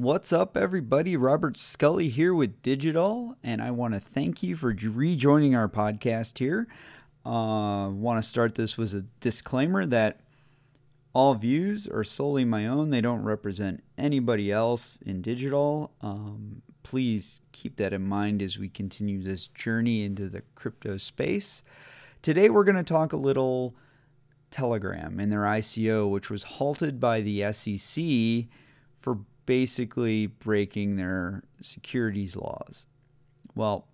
What's up, everybody? Robert Scully here with Digital, and I want to thank you for rejoining our podcast here. Uh, want to start this with a disclaimer that all views are solely my own. They don't represent anybody else in digital. Um, please keep that in mind as we continue this journey into the crypto space. Today, we're going to talk a little Telegram and their ICO, which was halted by the SEC for basically breaking their securities laws. Well,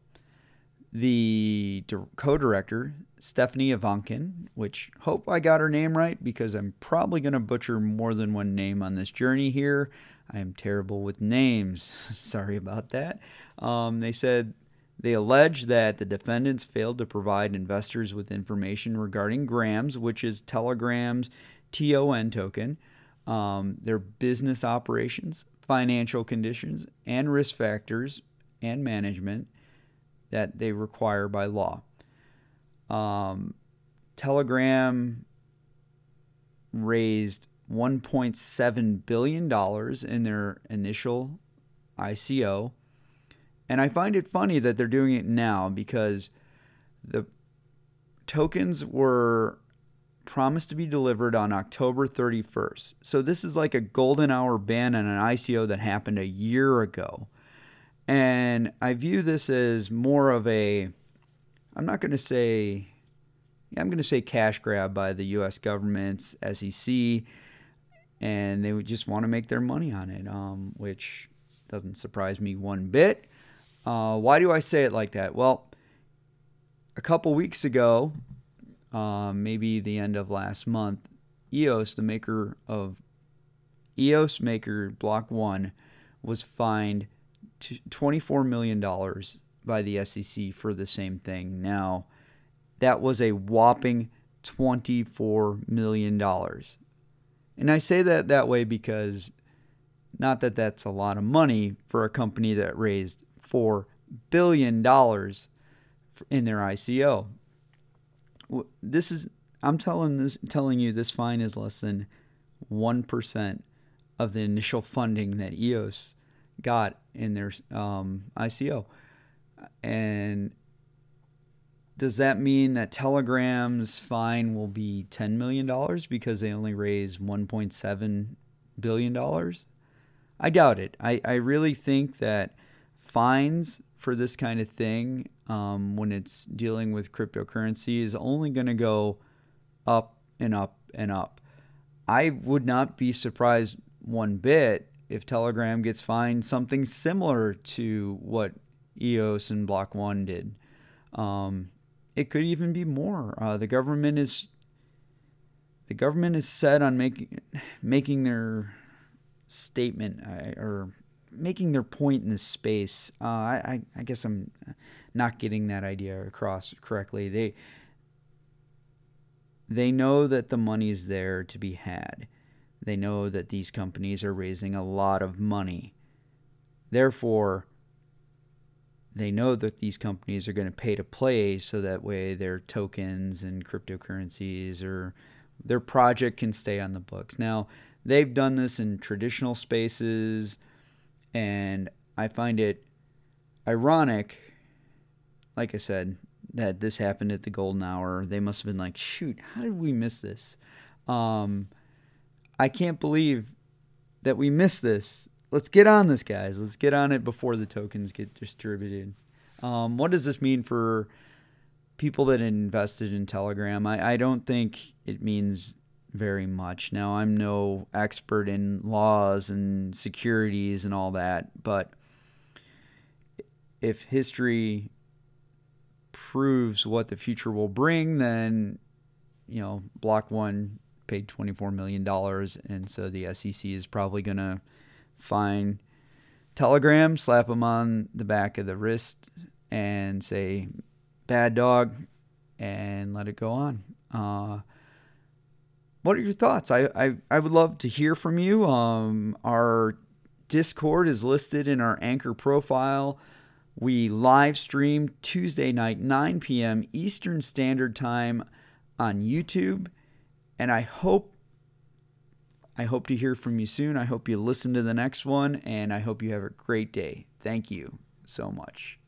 the co director, Stephanie Ivankin, which hope I got her name right because I'm probably going to butcher more than one name on this journey here. I am terrible with names. Sorry about that. Um, they said they allege that the defendants failed to provide investors with information regarding Grams, which is Telegram's TON token, um, their business operations, financial conditions, and risk factors and management that they require by law. Um, Telegram raised $1.7 billion in their initial ICO. And I find it funny that they're doing it now because the tokens were promised to be delivered on October 31st. So this is like a golden hour ban on an ICO that happened a year ago. And I view this as more of a, I'm not going to say, I'm going to say cash grab by the US government's SEC. And they would just want to make their money on it, um, which doesn't surprise me one bit. Uh, why do I say it like that? Well, a couple weeks ago, um, maybe the end of last month, EOS, the maker of EOS maker Block One, was fined $24 million by the SEC for the same thing. Now, that was a whopping $24 million. And I say that that way because not that that's a lot of money for a company that raised $4 billion in their ICO this is I'm telling this telling you this fine is less than one percent of the initial funding that EOS got in their um, ICO, and does that mean that Telegram's fine will be ten million dollars because they only raised one point seven billion dollars? I doubt it. I, I really think that fines for this kind of thing um, when it's dealing with cryptocurrency is only going to go up and up and up. I would not be surprised one bit if Telegram gets fined something similar to what EOS and Block One did. Um, it could even be more. Uh, the government is the government is set on making making their statement or making their point in this space. Uh, I, I guess I'm not getting that idea across correctly. They they know that the money is there to be had. They know that these companies are raising a lot of money. Therefore, they know that these companies are going to pay to play so that way their tokens and cryptocurrencies or their project can stay on the books. Now, they've done this in traditional spaces and I find it ironic, like I said, that this happened at the golden hour. They must have been like, shoot, how did we miss this? Um, I can't believe that we missed this. Let's get on this, guys. Let's get on it before the tokens get distributed. Um, what does this mean for people that invested in Telegram? I, I don't think it means very much. Now, I'm no expert in laws and securities and all that, but if history proves what the future will bring, then, you know, Block One paid $24 million, and so the SEC is probably going to fine Telegram, slap them on the back of the wrist, and say, bad dog, and let it go on. Uh, what are your thoughts? I, I, I would love to hear from you. Um, our Discord is listed in our anchor profile. We live stream Tuesday night, 9 p.m. Eastern Standard Time on YouTube. And I hope I hope to hear from you soon. I hope you listen to the next one, and I hope you have a great day. Thank you so much.